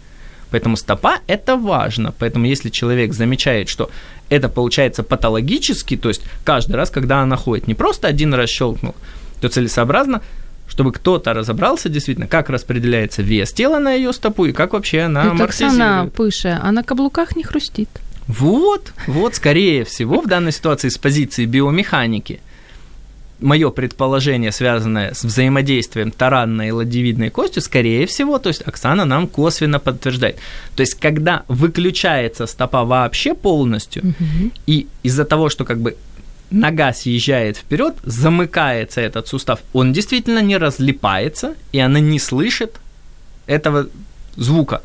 Поэтому стопа – это важно. Поэтому если человек замечает, что это получается патологически, то есть каждый раз, когда она ходит, не просто один раз щелкнул, то целесообразно, чтобы кто-то разобрался действительно, как распределяется вес тела на ее стопу и как вообще она І амортизирует. Оксана пише, а на каблуках не хрустит. Вот, вот, скорее всего, в данной ситуации с позиции биомеханики мое предположение, связанное с взаимодействием таранной и ладевидной костью, скорее всего, то есть Оксана нам косвенно подтверждает. То есть, когда выключается стопа вообще полностью, и из-за того, что как бы нога съезжает вперед, замыкается этот сустав, он действительно не разлипается, и она не слышит этого звука.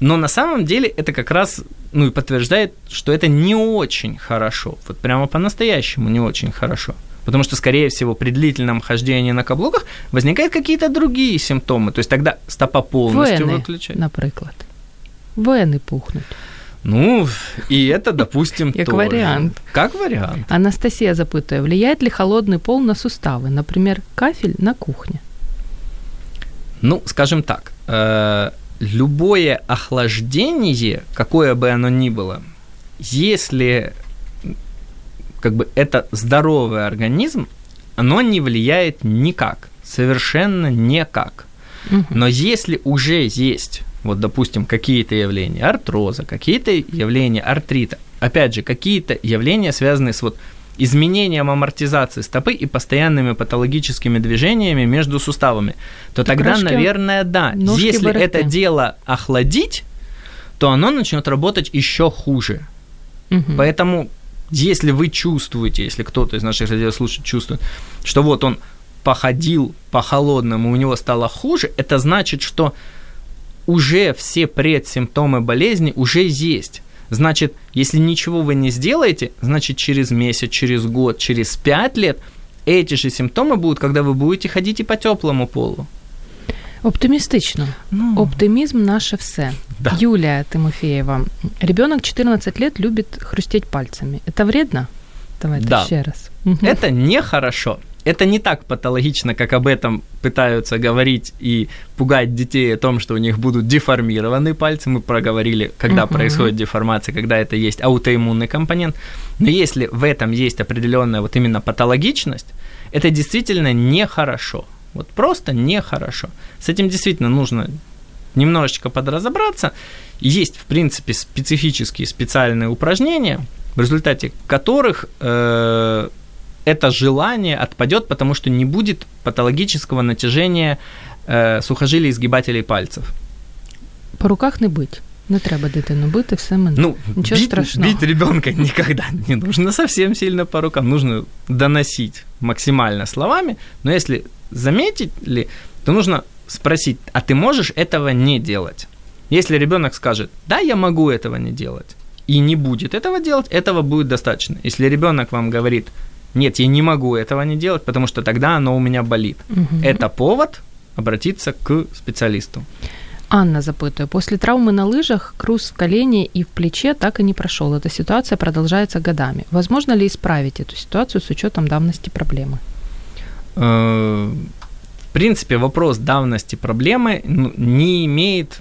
Но на самом деле это как раз ну, и подтверждает, что это не очень хорошо. Вот прямо по-настоящему не очень хорошо. Потому что, скорее всего, при длительном хождении на каблуках возникают какие-то другие симптомы. То есть тогда стопа полностью Вени, выключает. наприклад. Вени пухнуть. Ну, и это, допустим, Как тоже. вариант. Как вариант. Анастасия запытує, влияет ли холодный пол на суставы, например, кафель на кухне? Ну, скажем так, э, любое охлаждение, какое бы оно ни было, если как бы это здоровый организм, оно не влияет никак, совершенно никак. Мгм. Но если уже есть, вот, допустим, какие-то явления артроза, какие-то явления артрита, опять же, какие-то явления, связанные с вот изменением амортизации стопы и постоянными патологическими движениями между суставами, то тогда, Крышки, наверное, да. Если бороты. это дело охладить, то оно начнет работать еще хуже. Мгм. Поэтому, если вы чувствуете, если кто-то из наших радиослушателей чувствует, что вот он походил по-холодному, у него стало хуже, это значит, что уже все предсимптомы болезни уже есть. Значит, если ничего вы не сделаете, значит, через месяц, через год, через пять лет эти же симптомы будут, когда вы будете ходить и по теплому полу. Оптимистично. Ну, Оптимизм наше все. Да. Юлия Тимофеева. Ребенок 14 лет любит хрустеть пальцами. Это вредно? Давайте Да. еще раз. Это нехорошо. Это не так патологично, как об этом пытаются говорить и пугать детей о том, что у них будут деформированы пальцы. Мы проговорили, когда Мгм. происходит деформация, когда это есть аутоиммунный компонент. Но если в этом есть определенная вот именно патологичность, это действительно нехорошо. Вот просто нехорошо. С этим действительно нужно немножечко подразобраться. Есть, в принципе, специфические специальные упражнения, в результате которых э, это желание отпадет, потому что не будет патологического натяжения э, сухожилий и сгибателей пальцев. По руках не бить. Не треба дитину бити, все мене. Ну, Ничего бить, страшного. бить ребенка никогда не нужно совсем сильно по рукам. Нужно доносить максимально словами. Но если заметили, то нужно спросить, а ты можешь этого не делать? Если ребенок скажет, да, я могу этого не делать, и не будет этого делать, этого будет достаточно. Если ребенок вам говорит, нет, я не могу этого не делать, потому что тогда оно у меня болит. Мгм. Это повод обратиться к специалисту. Анна запытує, после травмы на лыжах круз в колене и в плече так и не прошел. Эта ситуация продолжается годами. Возможно ли исправить эту ситуацию с учетом давности проблемы? Э, в принципе, вопрос давности проблемы ну, не имеет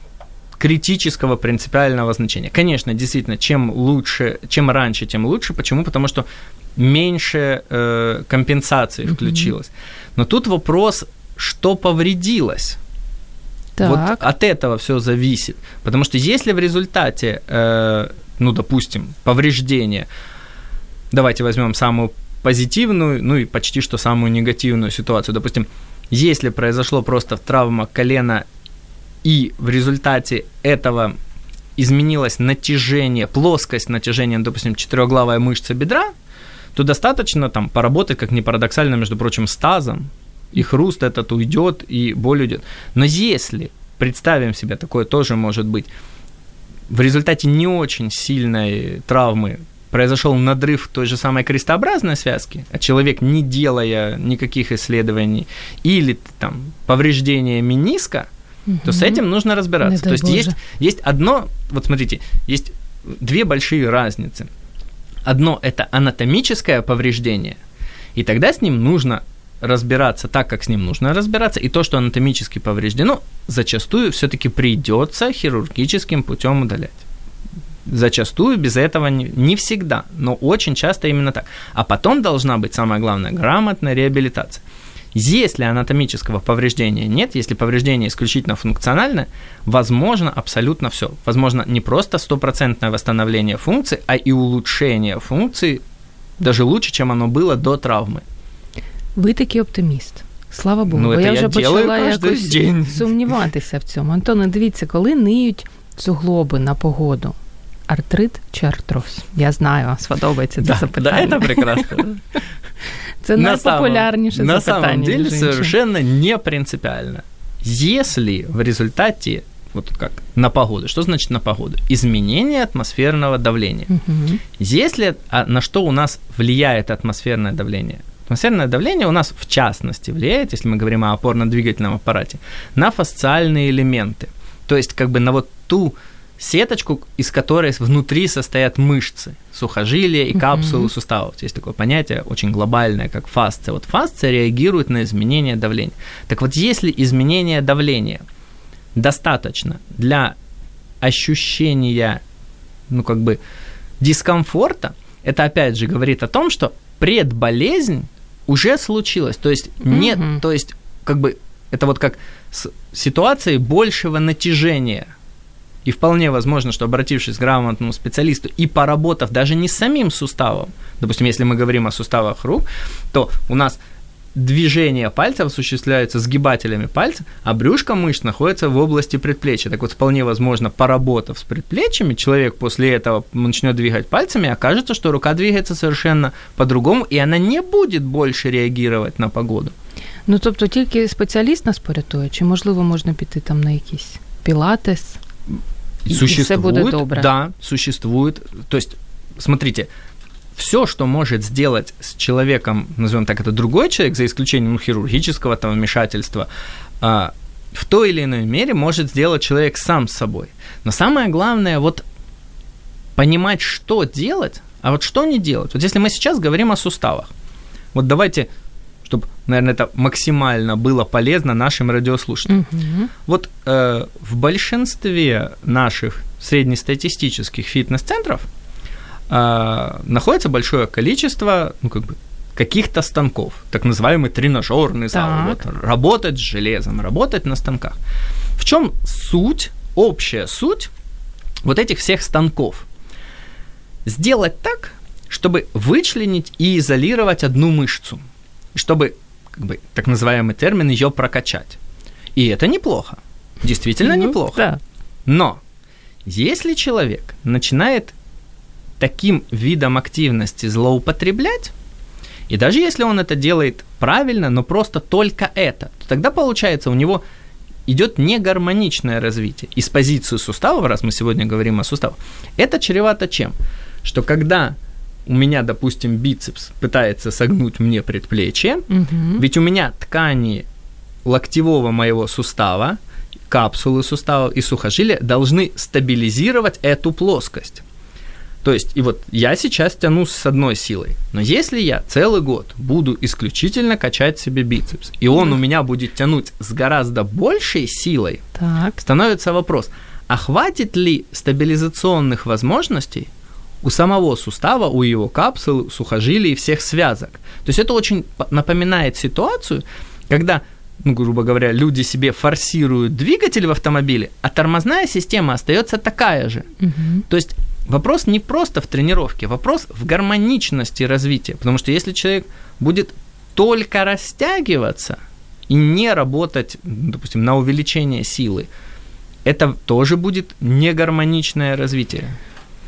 критического принципиального значения. Конечно, действительно, чем лучше, чем раньше, тем лучше. Почему? Потому что меньше э, компенсации включилось. Но тут вопрос, что повредилось. Так. Вот от этого все зависит. Потому что если в результате, э, ну, допустим, повреждения, давайте возьмем самую позитивную, ну и почти что самую негативную ситуацию. Допустим, если произошло просто травма колена, и в результате этого изменилось натяжение, плоскость натяжения, допустим, четырехглавая мышца бедра, то достаточно там поработать, как ни парадоксально, между прочим, с тазом, и хруст этот уйдет, и боль уйдет. Но если, представим себе, такое тоже может быть, в результате не очень сильной травмы произошел надрыв той же самой крестообразной связки, а человек, не делая никаких исследований, или там повреждение мениска, то с этим нужно разбираться. Не то есть Боже. есть, есть одно, вот смотрите, есть две большие разницы. Одно – это анатомическое повреждение, и тогда с ним нужно разбираться так, как с ним нужно разбираться, и то, что анатомически повреждено, зачастую все-таки придется хирургическим путем удалять. Зачастую без этого не, не всегда, но очень часто именно так. А потом должна быть, самое главное, грамотная реабилитация. Если анатомического повреждения нет, если повреждение исключительно функциональное, возможно абсолютно все. Возможно не просто стопроцентное восстановление функции, а и улучшение функции даже лучше, чем оно было до травмы. Ви такий оптиміст. Слава Богу, Ну, бо це я я вже ділаю почала кожен якось день. сумніватися в цьому. Антоне, дивіться, коли ниють суглоби на погоду, артрит чи артроз? Я знаю, сподобається це Да, да, запитання. это прекрасно. Це На самом- найпопулярніше На запитання. самом деле між іншим. совершенно не принципиально. Если в результате, вот как на погоду, что значит на погоду? Изменение атмосферного давления. Мгм. Если а, на что у нас влияет атмосферное давление? Атмосферное давление у нас в частности влияет, если мы говорим о опорно-двигательном аппарате, на фасциальные элементы. То есть как бы на вот ту сеточку, из которой внутри состоят мышцы, сухожилия и капсулы Мгм. суставов. Есть такое понятие очень глобальное, как фасция. Вот фасция реагирует на изменение давления. Так вот, если изменение давления достаточно для ощущения, ну, как бы, дискомфорта, это опять же говорит о том, что предболезнь уже случилась. То есть нет, Мгм. то есть как бы это вот как с ситуацией большего натяжения. И вполне возможно, что обратившись к грамотному специалисту и поработав даже не с самим суставом, допустим, если мы говорим о суставах рук, то у нас движение пальцев осуществляется сгибателями пальцев, а брюшко мышц находится в области предплечья. Так вот, вполне возможно, поработав с предплечьями, человек после этого начнет двигать пальцами, и окажется, что рука двигается совершенно по-другому, и она не будет больше реагировать на погоду. Ну тобто тільки спеціаліст нас порятує, чи можливо можна піти там на якийсь пілатес? І все буде добре. Да, существует. То есть, смотрите, все, что может сделать с человеком, назовем так, это другой человек, за исключением ну, хирургического там, вмешательства, а, в той или иной мере может сделать человек сам с собой. Но самое главное, вот понимать, что делать, а вот что не делать. Вот если мы сейчас говорим о суставах, вот давайте, чтобы, наверное, это максимально было полезно нашим радиослушателям. Угу. Вот э, в большинстве наших среднестатистических фитнес-центров э, находится большое количество, ну, как бы, каких-то станков, так называемый тренажерный зал. Вот, работать с железом, работать на станках. В чем суть, общая суть вот этих всех станков? Сделать так, чтобы вычленить и изолировать одну мышцу, чтобы, как бы, так называемый термин, ее прокачать. И это неплохо. Действительно Ну, неплохо. Да. Но если человек начинает таким видом активности злоупотреблять, и даже если он это делает правильно, но просто только это, то тогда получается у него идет негармоничное развитие. И с позиции суставов, раз мы сегодня говорим о суставах, это чревато чем? Что когда у меня, допустим, бицепс пытается согнуть мне предплечье, Угу. ведь у меня ткани локтевого моего сустава, капсулы суставов и сухожилия должны стабилизировать эту плоскость. То есть, и вот я сейчас тяну с одной силой, но если я целый год буду исключительно качать себе бицепс, и он у меня будет тянуть с гораздо большей силой, Так. становится вопрос, а хватит ли стабилизационных возможностей у самого сустава, у его капсул, сухожилий и всех связок? То есть это очень напоминает ситуацию, когда, ну, грубо говоря, люди себе форсируют двигатель в автомобиле, а тормозная система остается такая же. Угу. То есть вопрос не просто в тренировке, вопрос в гармоничности развития. Потому что если человек будет только растягиваться и не работать, допустим, на увеличение силы, это тоже будет негармоничное развитие.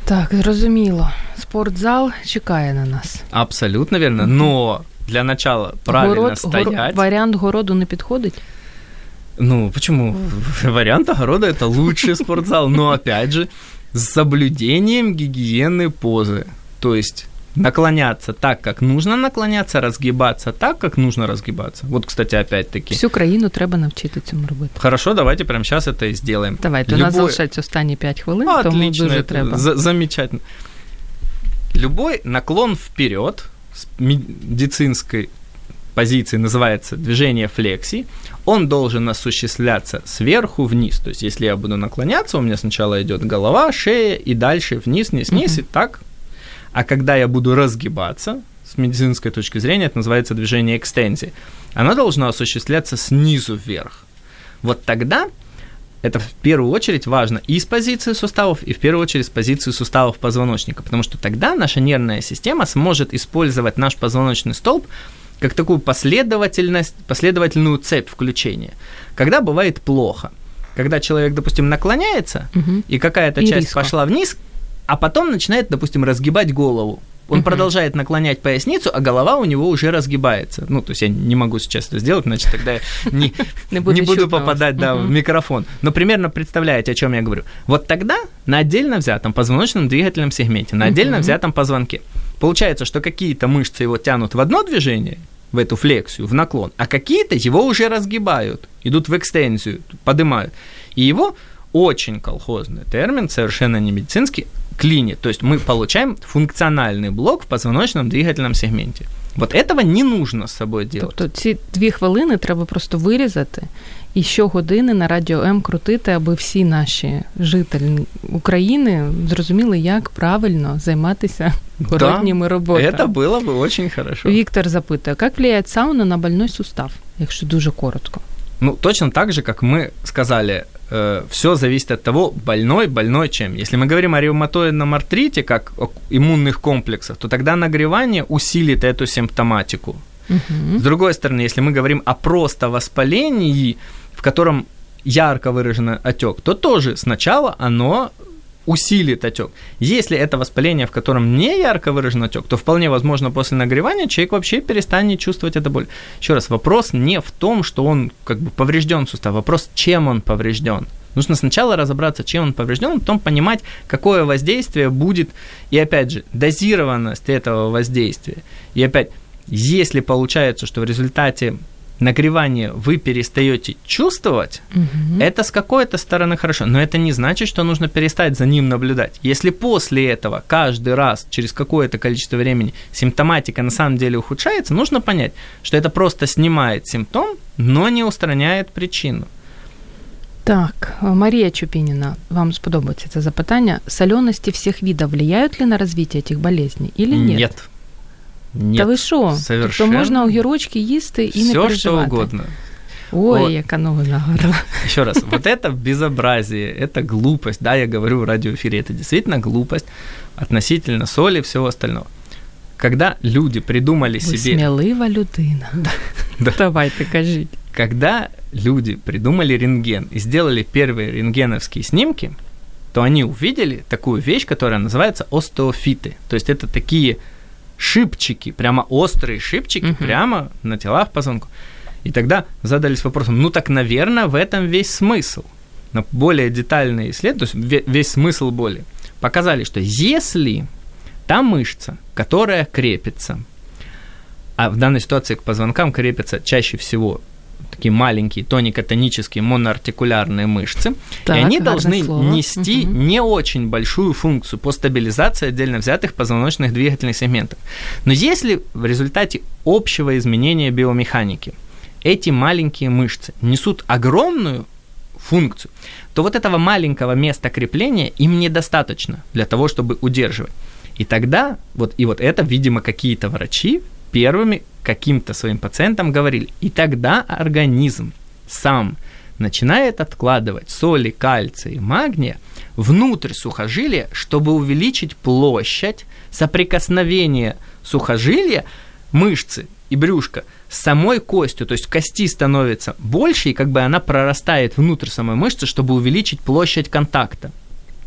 Так, зрозуміло. Спортзал чекає на нас. Абсолютно верно. Но для начала правильно Город- стоять. горо- варіант городу не підходить? Ну, почему? Вариант огорода это лучший спортзал, но опять же, с соблюдением гигиены позы. То есть наклоняться так, как нужно наклоняться, разгибаться так, как нужно разгибаться. Вот, кстати, опять-таки. Всю країну треба навчити цьому робити. Хорошо, давайте прямо сейчас это и сделаем. Давайте, у нас залишається останні 5 хвилин, тому Отлично, дуже это треба. за- замечательно. Любой наклон вперед с медицинской позиции называется движение флексии, он должен осуществляться сверху вниз. То есть, если я буду наклоняться, у меня сначала идет голова, шея и дальше вниз, вниз, вниз, mm-hmm. и так. а когда я буду разгибаться, с медицинской точки зрения, это называется движение экстензии, оно должно осуществляться снизу вверх. Вот тогда это в первую очередь важно и с позиции суставов, и в первую очередь с позиции суставов позвоночника, потому что тогда наша нервная система сможет использовать наш позвоночный столб как такую последовательность, последовательную цепь включения. Когда бывает плохо, когда человек, допустим, наклоняется, угу. и какая-то и часть риско. пошла вниз, а потом начинает, допустим, разгибать голову. Он угу. продолжает наклонять поясницу, а голова у него уже разгибается. Ну, то есть я не могу сейчас это сделать, значит, тогда я не, не буду попадать да, в микрофон. Но примерно представляете, о чем я говорю. Вот тогда на отдельно взятом позвоночном двигательном сегменте, на отдельно взятом позвонке, получается, что какие-то мышцы его тянут в одно движение, в эту флексию, в наклон, а какие-то его уже разгибают, идут в экстензию, поднимают. И его очень колхозный термин, совершенно не медицинский, клинит. То есть мы получаем функциональный блок в позвоночном двигательном сегменте. Вот этого не нужно з собою делать. Тобто ці дві хвилини треба просто вирізати і щогодини на радіо М крутити, аби всі наші жителі України зрозуміли, як правильно займатися городніми да, роботами. Це було б дуже хорошо. Віктор запитує, як впливає сауна на больной сустав, якщо дуже коротко? Ну, точно так же, как мы сказали, э, все зависит от того, больной, больной чем. Если мы говорим о ревматоидном артрите, как о иммунных комплексах, то тогда нагревание усилит эту симптоматику. Угу. С другой стороны, если мы говорим о просто воспалении, в котором ярко выражен отек, то тоже сначала оно усилит отек. Если это воспаление, в котором не ярко выражен отек, то вполне возможно после нагревания человек вообще перестанет чувствовать эту боль. Еще раз, вопрос не в том, что он как бы поврежден сустав, вопрос, чем он поврежден. Нужно сначала разобраться, чем он поврежден, потом понимать, какое воздействие будет, и опять же, дозированность этого воздействия. И опять, если получается, что в результате нагревание вы перестаете чувствовать, угу. это с какой-то стороны хорошо, но это не значит, что нужно перестать за ним наблюдать. Если после этого каждый раз через какое-то количество времени симптоматика на самом деле ухудшается, нужно понять, что это просто снимает симптом, но не устраняет причину. Так, Марія Чупінина, вам сподобається це запитання. Соленості всіх видов влияют ли на развитие этих болезней или нет? Нет. Нет, Та ви що? Совершенно. То можна огірочки їсти і Все, не переживати. что угодно. Ой, вот. яка новина гарна. Еще раз, вот это безобразие, это глупость, да, я говорю в радиоэфире, это действительно глупость относительно соли и всего остального. Когда люди придумали Ви себе... смелива людина. Да. Давайте, кажіть. Когда люди придумали рентген и сделали первые рентгеновские снимки, то они увидели такую вещь, которая называется остеофиты. То есть это такие шипчики, прямо острые шипчики, угу. прямо на телах позвонков. И тогда задались вопросом, ну так, наверное, в этом весь смысл. Но более детальные исследования, то есть весь смысл боли, показали, что если та мышца, которая крепится, а в данной ситуации к позвонкам крепится чаще всего такие маленькие тонико-тонические моноартикулярные мышцы, так, и они должны слово. нести угу. не очень большую функцию по стабилизации отдельно взятых позвоночных двигательных сегментов. Но если в результате общего изменения биомеханики эти маленькие мышцы несут огромную функцию, то вот этого маленького места крепления им недостаточно для того, чтобы удерживать. И тогда, вот, и вот это, видимо, какие-то врачи первыми каким-то своим пациентам говорили. И тогда организм сам начинает откладывать соли, кальция и магния внутрь сухожилия, чтобы увеличить площадь соприкосновения сухожилия, мышцы и брюшка с самой костью, то есть кости становится больше, и как бы она прорастает внутрь самой мышцы, чтобы увеличить площадь контакта.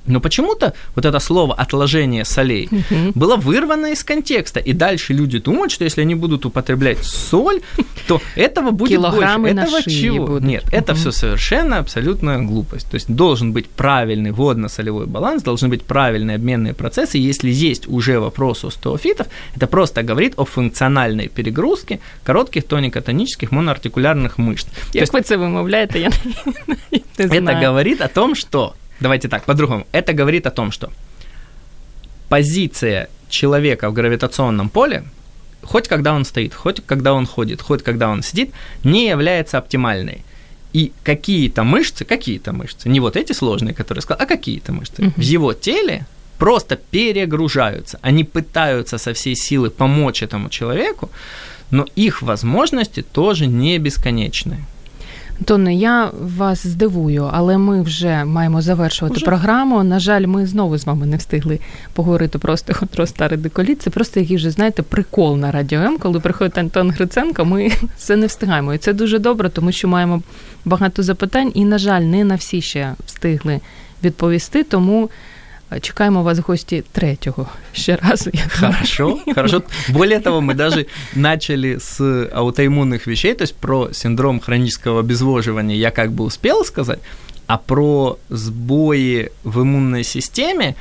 Но почему-то вот это слово отложение солей угу. было вырвано из контекста. И дальше люди думают, что если они будут употреблять соль, то этого будет Килограммы больше. Этого чего? Будут. Нет, угу. это все совершенно абсолютная глупость. То есть должен быть правильный водно-солевой баланс, должны быть правильные обменные процессы. Если есть уже вопрос у стеофитов, это просто говорит о функциональной перегрузке коротких тонико-тонических моноартикулярных мышц. Як ви це вимовляєте, я не знаю. Это говорит о том, что Давайте так, по-другому. Это говорит о том, что позиция человека в гравитационном поле хоть когда он стоит, хоть когда он ходит, хоть когда он сидит, не является оптимальной. И какие-то мышцы, какие-то мышцы, не вот эти сложные, которые сказал, а какие-то мышцы Мгм. в его теле просто перегружаются. Они пытаются со всей силы помочь этому человеку, но их возможности тоже не бесконечны. Антоне, я вас здивую, але ми вже маємо завершувати Уже? програму. На жаль, ми знову з вами не встигли поговорити про остеохондроз деколіт. Це просто який вже знаєте прикол на радіо М. Коли приходить Антон Гриценко, ми все не встигаємо. І це дуже добре, тому що маємо багато запитань, і, на жаль, не на всі ще встигли відповісти. Тому чекаємо вас в гості третього ще думаю. Хорошо, хорошо. Более того, мы даже начали с аутоиммунных вещей, то есть про синдром хронического обезвоживания я как бы успел сказать, а про сбои в иммунной системе,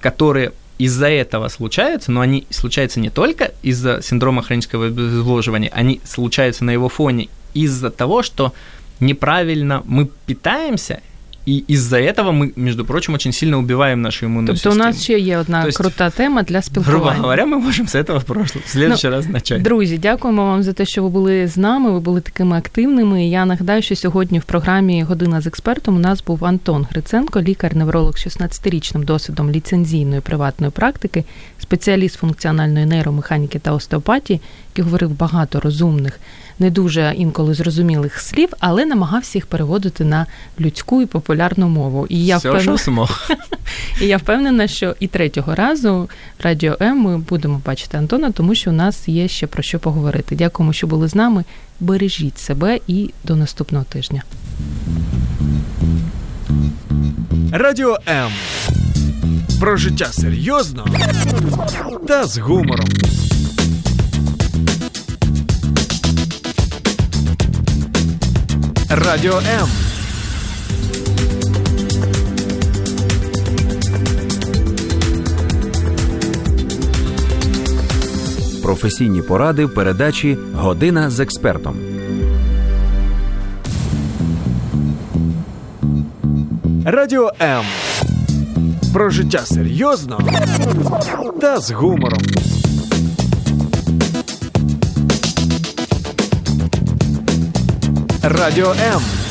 которые из-за этого случаются, но они случаются не только из-за синдрома хронического обезвоживания, они случаются на его фоне из-за того, что неправильно мы питаемся, и из-за этого мы, между прочим, очень сильно убиваем нашу иммунную Тобто у систему. нас ще є одна То есть, крута тема для Грубо спілкування. говоря, мы можем с этого в прошлый, в следующий раз начать. Друзі, дякуємо вам за те, що ви були з нами. Ви були такими активними. І Я нагадаю, що сьогодні в програмі Година з експертом у нас був Антон Гриценко, лікар-невролог з 16-річним досвідом ліцензійної приватної практики, спеціаліст функціональної нейромеханіки та остеопатії, який говорив багато розумних, не дуже інколи зрозумілих слів, але намагався їх переводити на людську і популярну мову. І я Все, впевнена, что смог. і я впевнена, що і третього разу в Радіо М ми будемо бачити Антона, тому що у нас є ще про що поговорити. Дякуємо, що були з нами. Бережіть себе і до наступного тижня. Радіо М. Про життя серйозно та з гумором. Радіо М. Професійні поради в передачі Година з експертом. Радіо М. Про життя серйозно та з гумором. Радіо М.